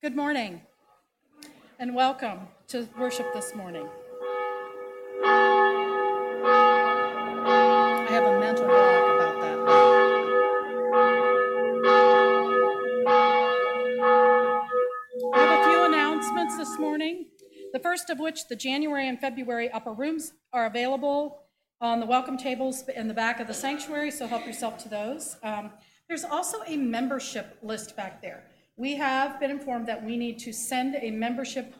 Good morning and welcome to worship this morning. I have a mental block about that. I have a few announcements this morning. The first of which, the January and February upper rooms are available on the welcome tables in the back of the sanctuary, so help yourself to those. Um, there's also a membership list back there. We have been informed that we need to send a membership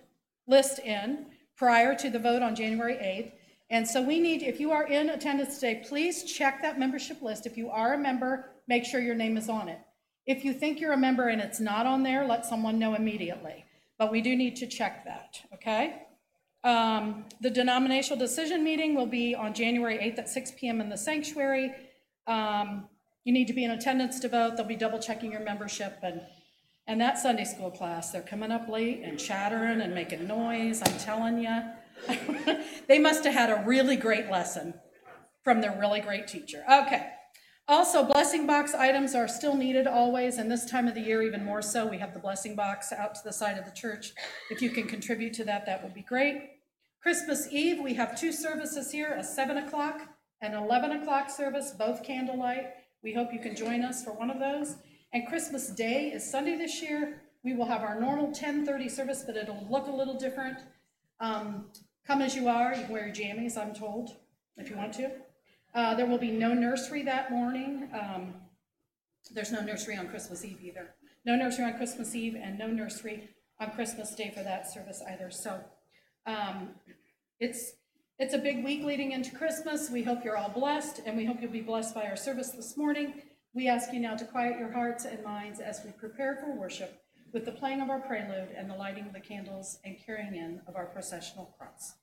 list in prior to the vote on January 8th. And so we need, if you are in attendance today, please check that membership list. If you are a member, make sure your name is on it. If you think you're a member and it's not on there, let someone know immediately. But we do need to check that, okay? Um, the denominational decision meeting will be on January 8th at 6 p.m. in the sanctuary. Um, you need to be in attendance to vote. They'll be double checking your membership and and that Sunday school class, they're coming up late and chattering and making noise. I'm telling you, they must have had a really great lesson from their really great teacher. Okay. Also, blessing box items are still needed always, and this time of the year, even more so. We have the blessing box out to the side of the church. If you can contribute to that, that would be great. Christmas Eve, we have two services here a 7 o'clock and 11 o'clock service, both candlelight. We hope you can join us for one of those. And Christmas Day is Sunday this year. We will have our normal 10:30 service, but it'll look a little different. Um, come as you are. You can wear your jammies, I'm told, if you want to. Uh, there will be no nursery that morning. Um, there's no nursery on Christmas Eve either. No nursery on Christmas Eve, and no nursery on Christmas Day for that service either. So um, it's it's a big week leading into Christmas. We hope you're all blessed, and we hope you'll be blessed by our service this morning. We ask you now to quiet your hearts and minds as we prepare for worship with the playing of our prelude and the lighting of the candles and carrying in of our processional cross.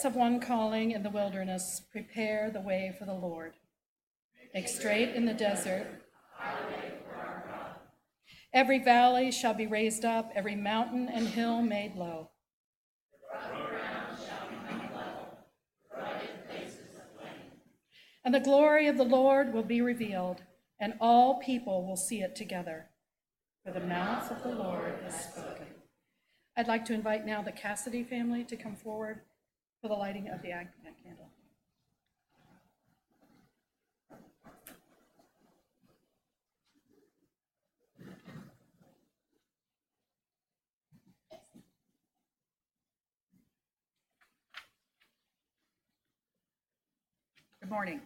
Voice of one calling in the wilderness, prepare the way for the Lord. Make straight in the desert. Every valley shall be raised up, every mountain and hill made low. And the glory of the Lord will be revealed, and all people will see it together. For the mouth of the Lord has spoken. I'd like to invite now the Cassidy family to come forward for the lighting of the Advent candle. Good morning.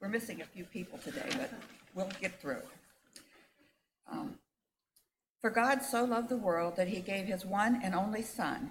We're missing a few people today, but we'll get through. Um, For God so loved the world that he gave his one and only Son,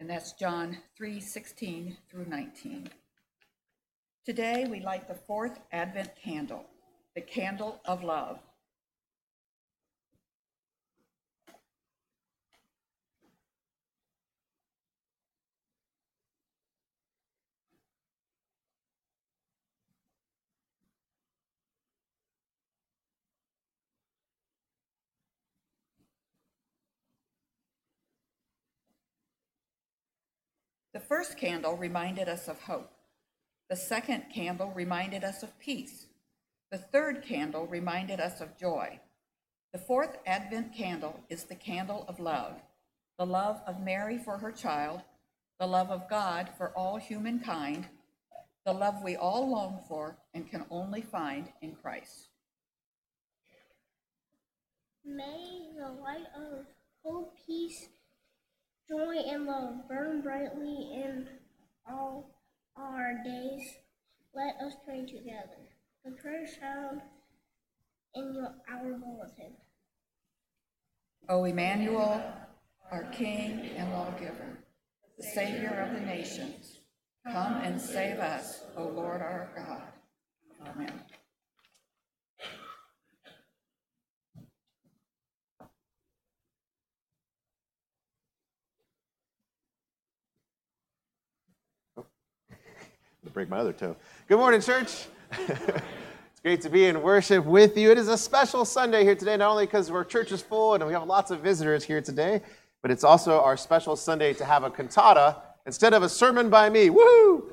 And that's John 3 16 through 19. Today we light the fourth Advent candle, the candle of love. The first candle reminded us of hope. The second candle reminded us of peace. The third candle reminded us of joy. The fourth Advent candle is the candle of love the love of Mary for her child, the love of God for all humankind, the love we all long for and can only find in Christ. May the light of hope, peace, joy, and love burn brightly in all our days. Let us pray together. The prayer found in your, our bulletin. O Emmanuel, our King and lawgiver, the Savior of the nations, come and save us, O Lord our God. Amen. to break my other toe. Good morning, church. it's great to be in worship with you. It is a special Sunday here today, not only because our church is full and we have lots of visitors here today, but it's also our special Sunday to have a cantata instead of a sermon by me. Woo!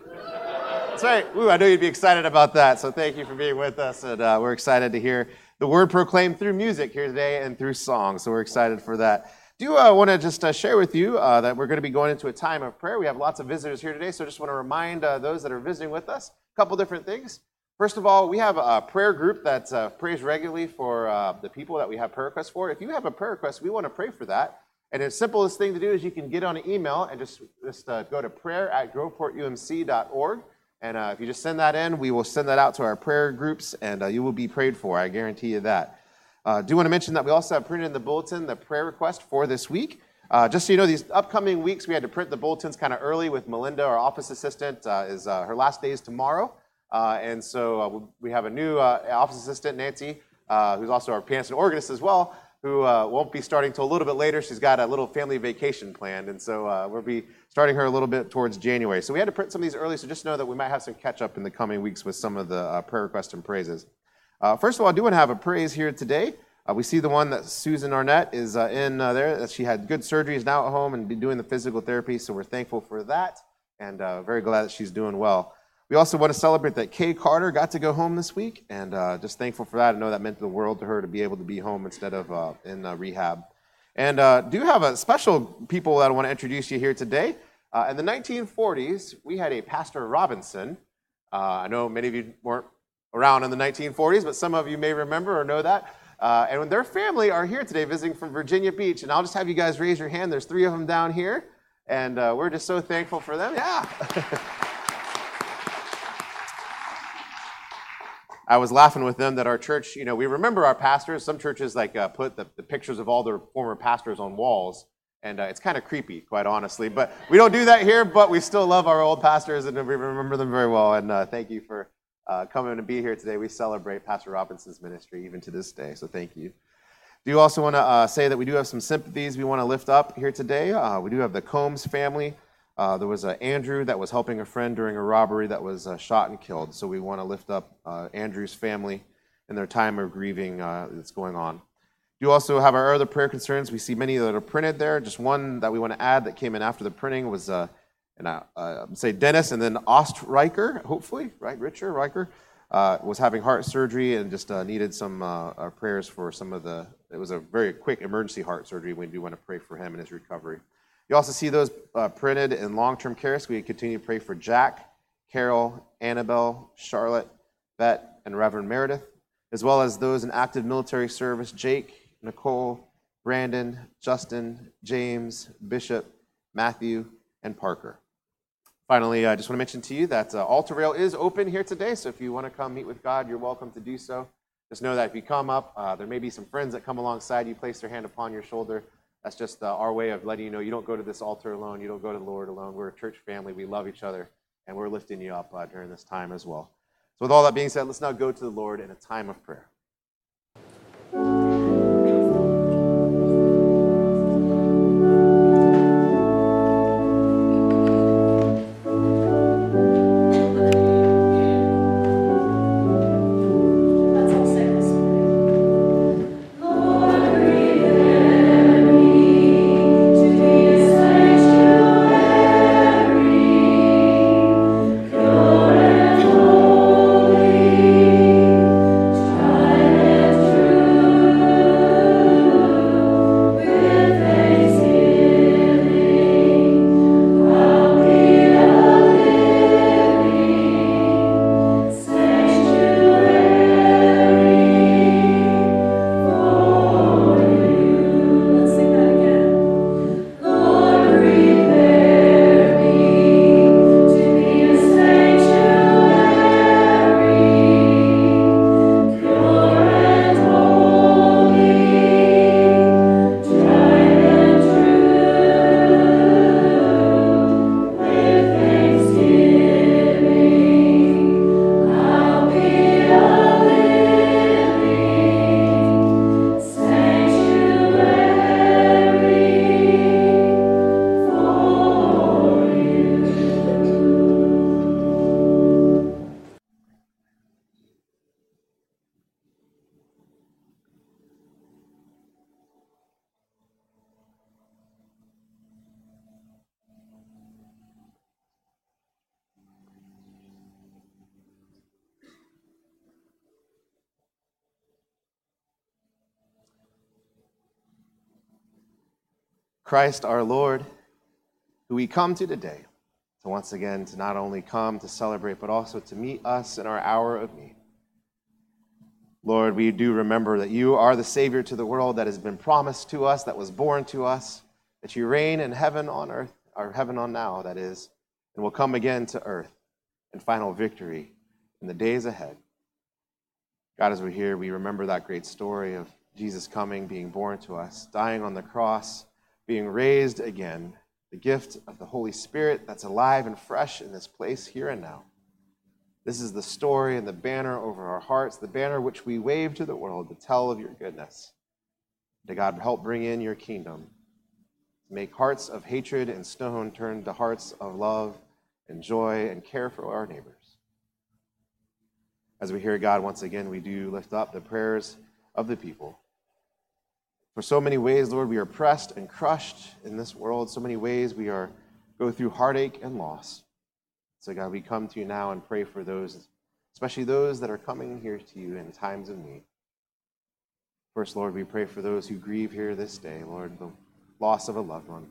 That's right. Woo, I know you'd be excited about that. So thank you for being with us. And uh, we're excited to hear the word proclaimed through music here today and through song. So we're excited for that do uh, want to just uh, share with you uh, that we're going to be going into a time of prayer. We have lots of visitors here today, so I just want to remind uh, those that are visiting with us a couple different things. First of all, we have a prayer group that uh, prays regularly for uh, the people that we have prayer requests for. If you have a prayer request, we want to pray for that. And the simplest thing to do is you can get on an email and just, just go to prayer at groveportumc.org. And if you just send that in, we will send that out to our prayer groups, and you will be prayed for. I guarantee you that. Uh, do want to mention that we also have printed in the bulletin the prayer request for this week. Uh, just so you know, these upcoming weeks, we had to print the bulletins kind of early with Melinda, our office assistant. Uh, is uh, her last day is tomorrow, uh, and so uh, we have a new office assistant, Nancy, who's also our pianist and organist as well, who won't be starting till a little bit later. She's got a little family vacation planned, and so we'll be starting her a little bit towards January. So we had to print some of these early, so just know that we might have some catch up in the coming weeks with some of the prayer requests and praises. Uh, first of all, I do want to have a praise here today. Uh, we see the one that Susan Arnett is uh, in uh, there. That she had good surgery, is now at home and be doing the physical therapy. So we're thankful for that, and uh, very glad that she's doing well. We also want to celebrate that Kay Carter got to go home this week, and uh, just thankful for that. I know that meant the world to her to be able to be home instead of uh, in rehab. And do have a special people that I want to introduce you here today. in the 1940s, we had a Pastor Robinson. I know many of you weren't around in the 1940s, but some of you may remember or know that. Uh, and their family are here today visiting from Virginia Beach. And I'll just have you guys raise your hand. There's three of them down here. And uh, we're just so thankful for them. Yeah. I was laughing with them that our church, you know, we remember our pastors. Some churches like uh, put the, the, pictures of all their former pastors on walls, and uh, it's kind of creepy, quite honestly. But we don't do that here. But we still love our old pastors, and we remember them very well. And uh, thank you for coming to be here today. We celebrate Pastor Robinson's ministry even to this day. So thank you. Do you also want to uh, say that we do have some sympathies we want to lift up here today? Uh, we do have the Combs family. Uh, there was uh, Andrew that was helping a friend during a robbery that was uh, shot and killed. So we want to lift up uh, Andrew's family and their time of grieving uh, that's going on. You also have our other prayer concerns. We see many that are printed there. Just one that we want to add that came in after the printing was, uh, and I say Dennis and then Ostriker, hopefully, right? Richard Riker uh, was having heart surgery and just uh, needed some uh, prayers for some of the. It was a very quick emergency heart surgery. We do want to pray for him and his recovery. You also see those uh, printed in long term care, so we continue to pray for Jack, Carol, Annabelle, Charlotte, Bet, and Reverend Meredith, as well as those in active military service Jake, Nicole, Brandon, Justin, James, Bishop, Matthew, and Parker. Finally, I just want to mention to you that uh, Altar Rail is open here today, so if you want to come meet with God, you're welcome to do so. Just know that if you come up, uh, there may be some friends that come alongside you, place their hand upon your shoulder. That's just uh, our way of letting you know you don't go to this altar alone. You don't go to the Lord alone. We're a church family. We love each other, and we're lifting you up uh, during this time as well. So, with all that being said, let's now go to the Lord in a time of prayer. Christ our Lord, who we come to today, to once again to not only come to celebrate, but also to meet us in our hour of need. Lord, we do remember that you are the Savior to the world that has been promised to us, that was born to us, that you reign in heaven on earth, or heaven on now, that is, and will come again to earth in final victory in the days ahead. God, as we're here, we remember that great story of Jesus coming, being born to us, dying on the cross being raised again, the gift of the Holy Spirit that's alive and fresh in this place here and now. This is the story and the banner over our hearts, the banner which we wave to the world to tell of your goodness. May God help bring in your kingdom. Make hearts of hatred and stone turn to hearts of love and joy and care for our neighbors. As we hear God once again, we do lift up the prayers of the people. For so many ways, Lord, we are pressed and crushed in this world. So many ways we are go through heartache and loss. So God, we come to you now and pray for those, especially those that are coming here to you in times of need. First, Lord, we pray for those who grieve here this day, Lord, the loss of a loved one.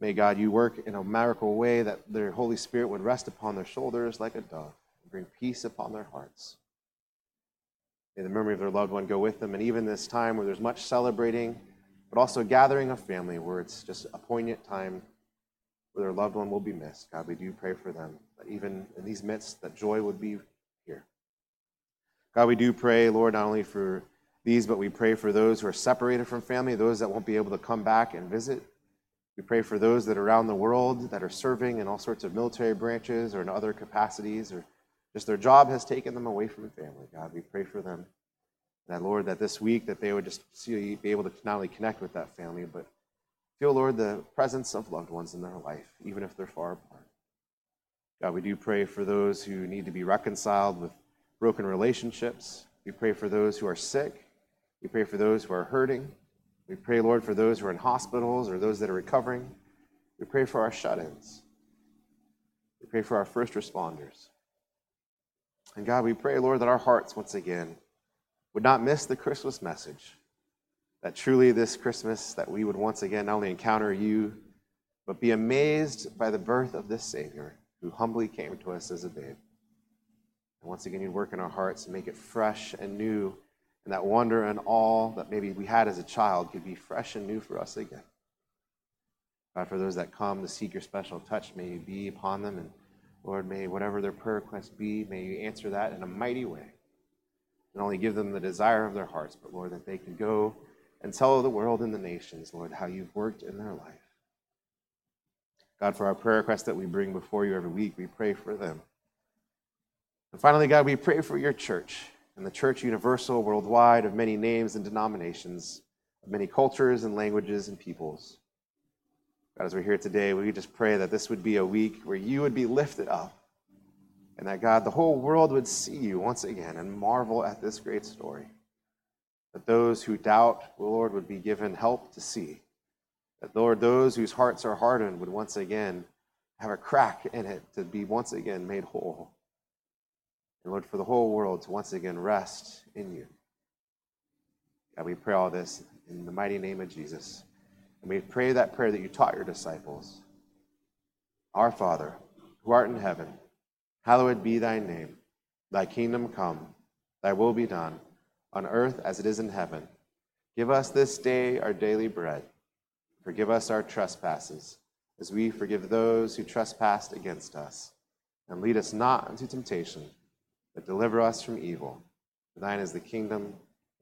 May God, you work in a miracle way that their Holy Spirit would rest upon their shoulders like a dove and bring peace upon their hearts. May the memory of their loved one go with them. And even this time where there's much celebrating, but also gathering of family, where it's just a poignant time where their loved one will be missed. God, we do pray for them, that even in these midst, that joy would be here. God, we do pray, Lord, not only for these, but we pray for those who are separated from family, those that won't be able to come back and visit. We pray for those that are around the world that are serving in all sorts of military branches or in other capacities, or just their job has taken them away from family. God, we pray for them. That, Lord, that this week that they would just see, be able to not only connect with that family, but feel, Lord, the presence of loved ones in their life, even if they're far apart. God, we do pray for those who need to be reconciled with broken relationships. We pray for those who are sick. We pray for those who are hurting. We pray, Lord, for those who are in hospitals or those that are recovering. We pray for our shut ins. We pray for our first responders. And God, we pray, Lord, that our hearts once again would not miss the Christmas message. That truly this Christmas, that we would once again not only encounter you, but be amazed by the birth of this Savior who humbly came to us as a babe. And once again, you'd work in our hearts and make it fresh and new. And that wonder and awe that maybe we had as a child could be fresh and new for us again. God, for those that come to seek your special touch, may you be upon them. And Lord, may whatever their prayer request be, may you answer that in a mighty way. And only give them the desire of their hearts, but Lord, that they can go and tell the world and the nations, Lord, how you've worked in their life. God, for our prayer requests that we bring before you every week, we pray for them. And finally, God, we pray for your church and the church universal, worldwide, of many names and denominations, of many cultures and languages and peoples. God, as we're here today, we just pray that this would be a week where you would be lifted up and that, God, the whole world would see you once again and marvel at this great story. That those who doubt, Lord, would be given help to see. That, Lord, those whose hearts are hardened would once again have a crack in it to be once again made whole. And Lord, for the whole world to once again rest in you. God, we pray all this in the mighty name of Jesus. And we pray that prayer that you taught your disciples Our Father, who art in heaven, hallowed be thy name. Thy kingdom come, thy will be done, on earth as it is in heaven. Give us this day our daily bread. Forgive us our trespasses, as we forgive those who trespass against us. And lead us not into temptation, but deliver us from evil. For thine is the kingdom,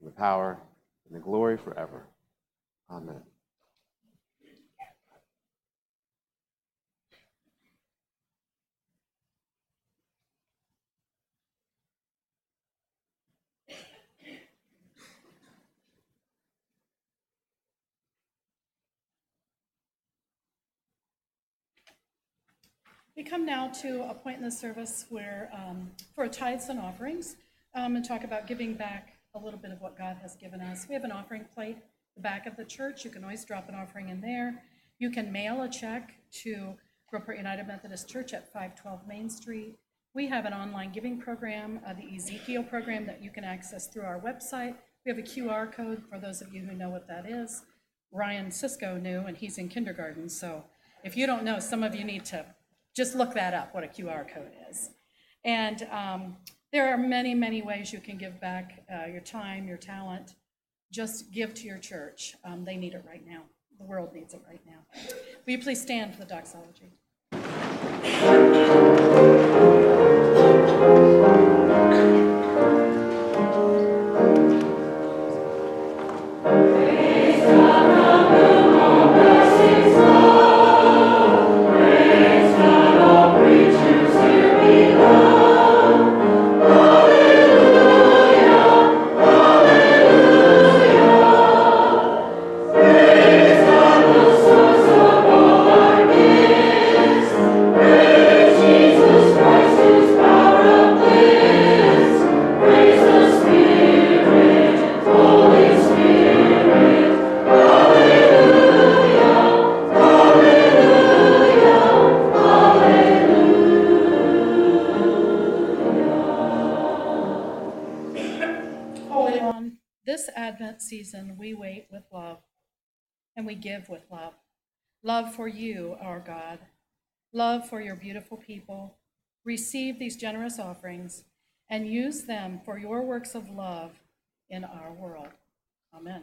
and the power, and the glory forever. Amen. We come now to a point in the service where, um, for tithes and offerings, um, and talk about giving back a little bit of what God has given us. We have an offering plate, the back of the church. You can always drop an offering in there. You can mail a check to Groveport United Methodist Church at 512 Main Street. We have an online giving program, uh, the Ezekiel program, that you can access through our website. We have a QR code for those of you who know what that is. Ryan Cisco knew, and he's in kindergarten, so if you don't know, some of you need to just look that up, what a QR code is. And um, there are many, many ways you can give back uh, your time, your talent. Just give to your church. Um, they need it right now. The world needs it right now. Will you please stand for the doxology? For your beautiful people. Receive these generous offerings and use them for your works of love in our world. Amen.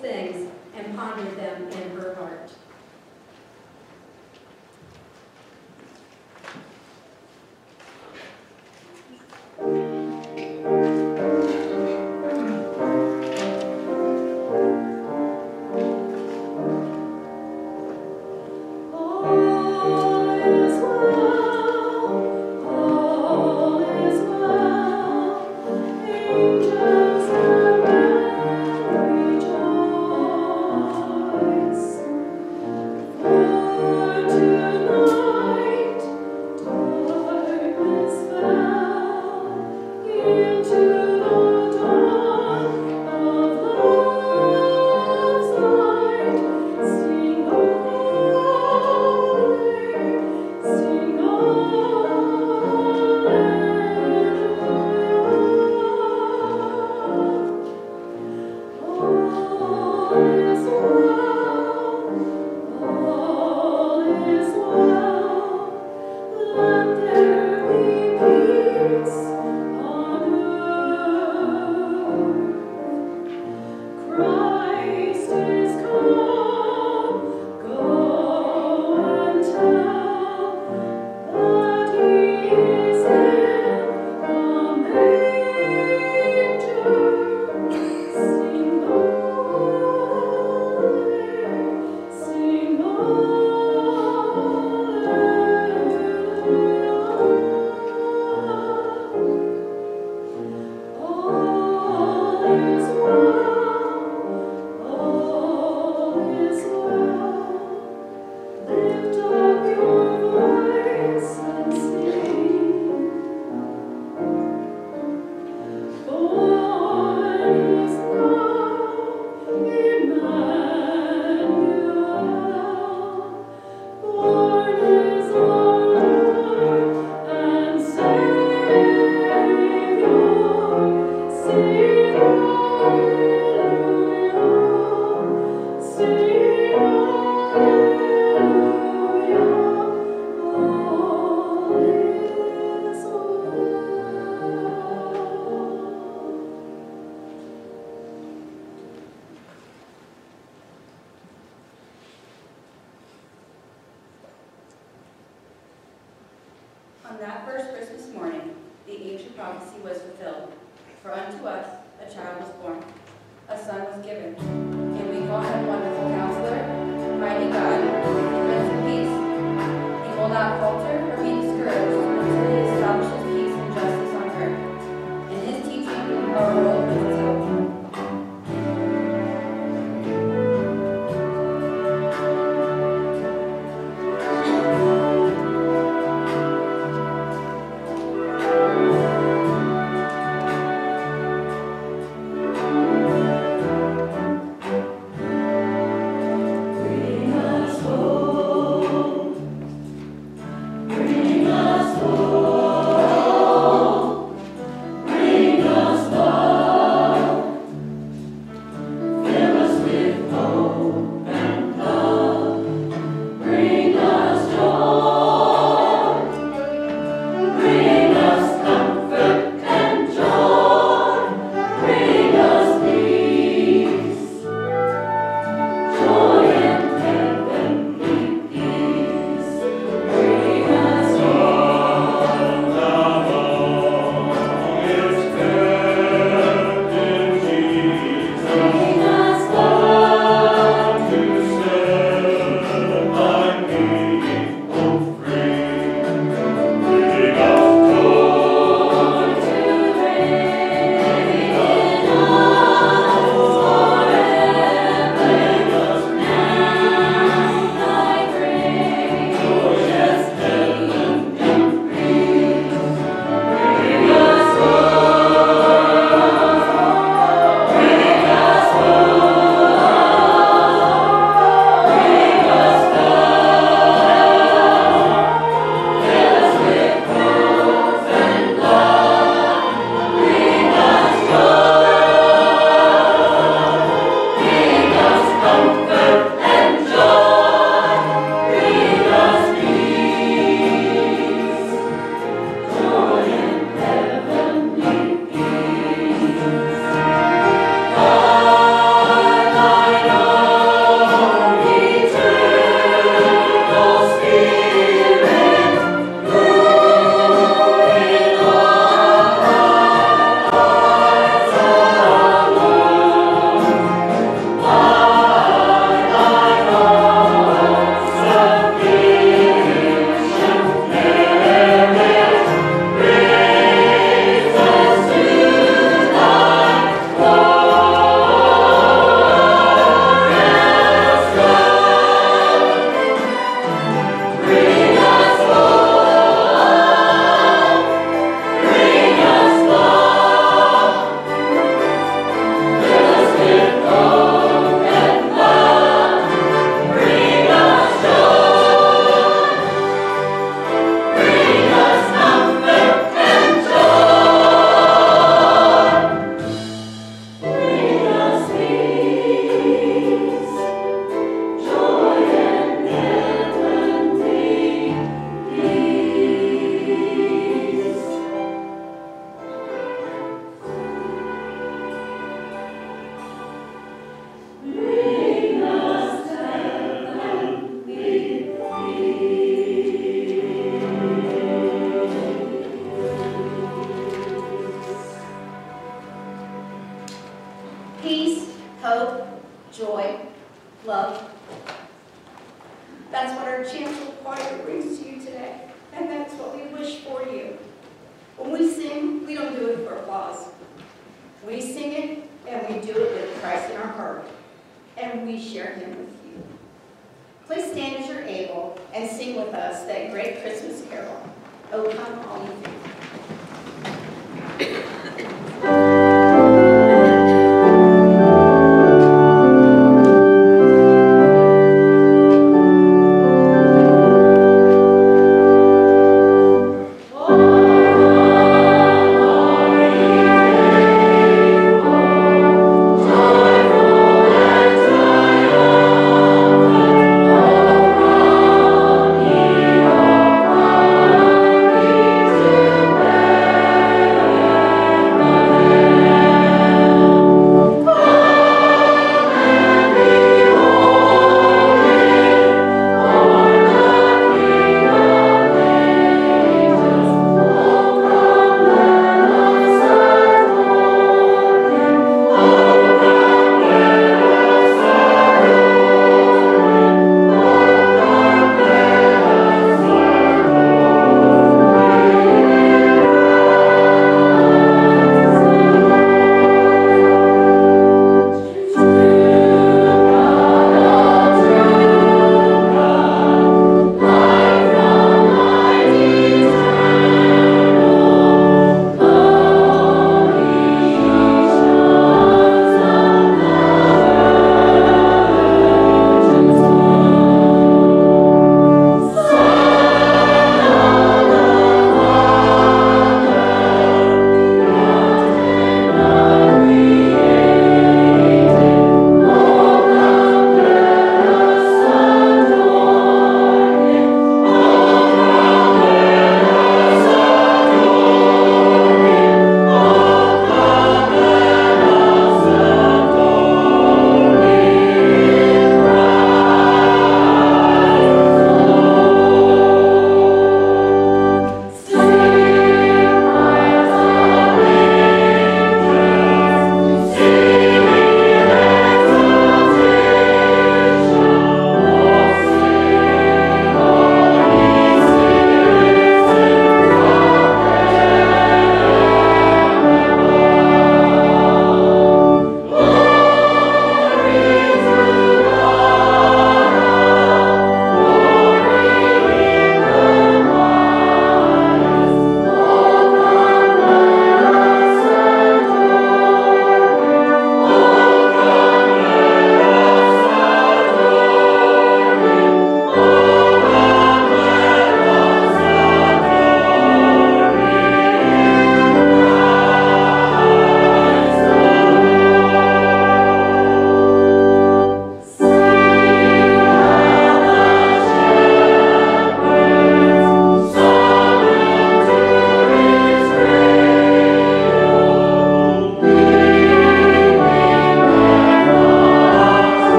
things and pondered them in her heart.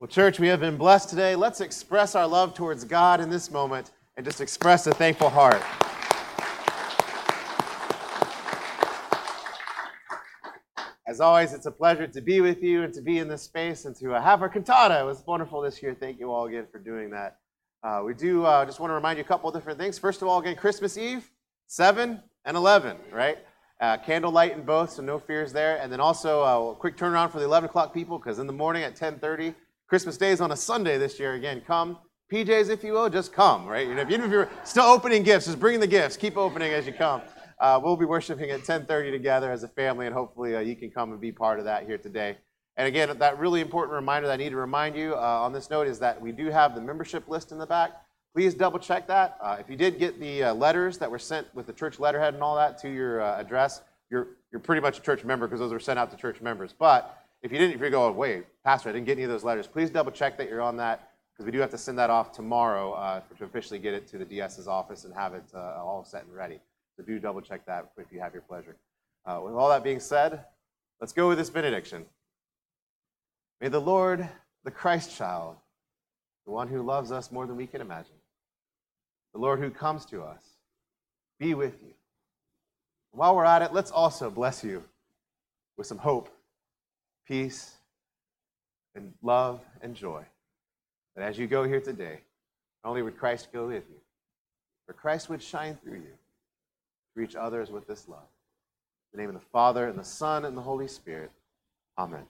Well, church, we have been blessed today. Let's express our love towards God in this moment and just express a thankful heart. As always, it's a pleasure to be with you and to be in this space and to uh, have our cantata. It was wonderful this year. Thank you all again for doing that. Uh, we do uh, just want to remind you a couple of different things. First of all, again, Christmas Eve, 7 and 11, right? Uh, candlelight in both, so no fears there. And then also uh, a quick turnaround for the 11 o'clock people, because in the morning at 10:30, Christmas Day is on a Sunday this year. Again, come PJs if you will, just come, right? You know, even if you're still opening gifts, just bring the gifts. Keep opening as you come. Uh, we'll be worshiping at 10:30 together as a family, and hopefully uh, you can come and be part of that here today. And again, that really important reminder that I need to remind you uh, on this note is that we do have the membership list in the back. Please double check that. Uh, if you did get the uh, letters that were sent with the church letterhead and all that to your uh, address, you're, you're pretty much a church member because those were sent out to church members. But if you didn't, if you're going, wait, Pastor, I didn't get any of those letters, please double check that you're on that because we do have to send that off tomorrow uh, to officially get it to the DS's office and have it uh, all set and ready. So do double check that if you have your pleasure. Uh, with all that being said, let's go with this benediction. May the Lord, the Christ child, the one who loves us more than we can imagine, the Lord who comes to us, be with you. While we're at it, let's also bless you with some hope, peace, and love and joy. That as you go here today, only would Christ go with you, but Christ would shine through you to reach others with this love. In the name of the Father, and the Son, and the Holy Spirit. Amen.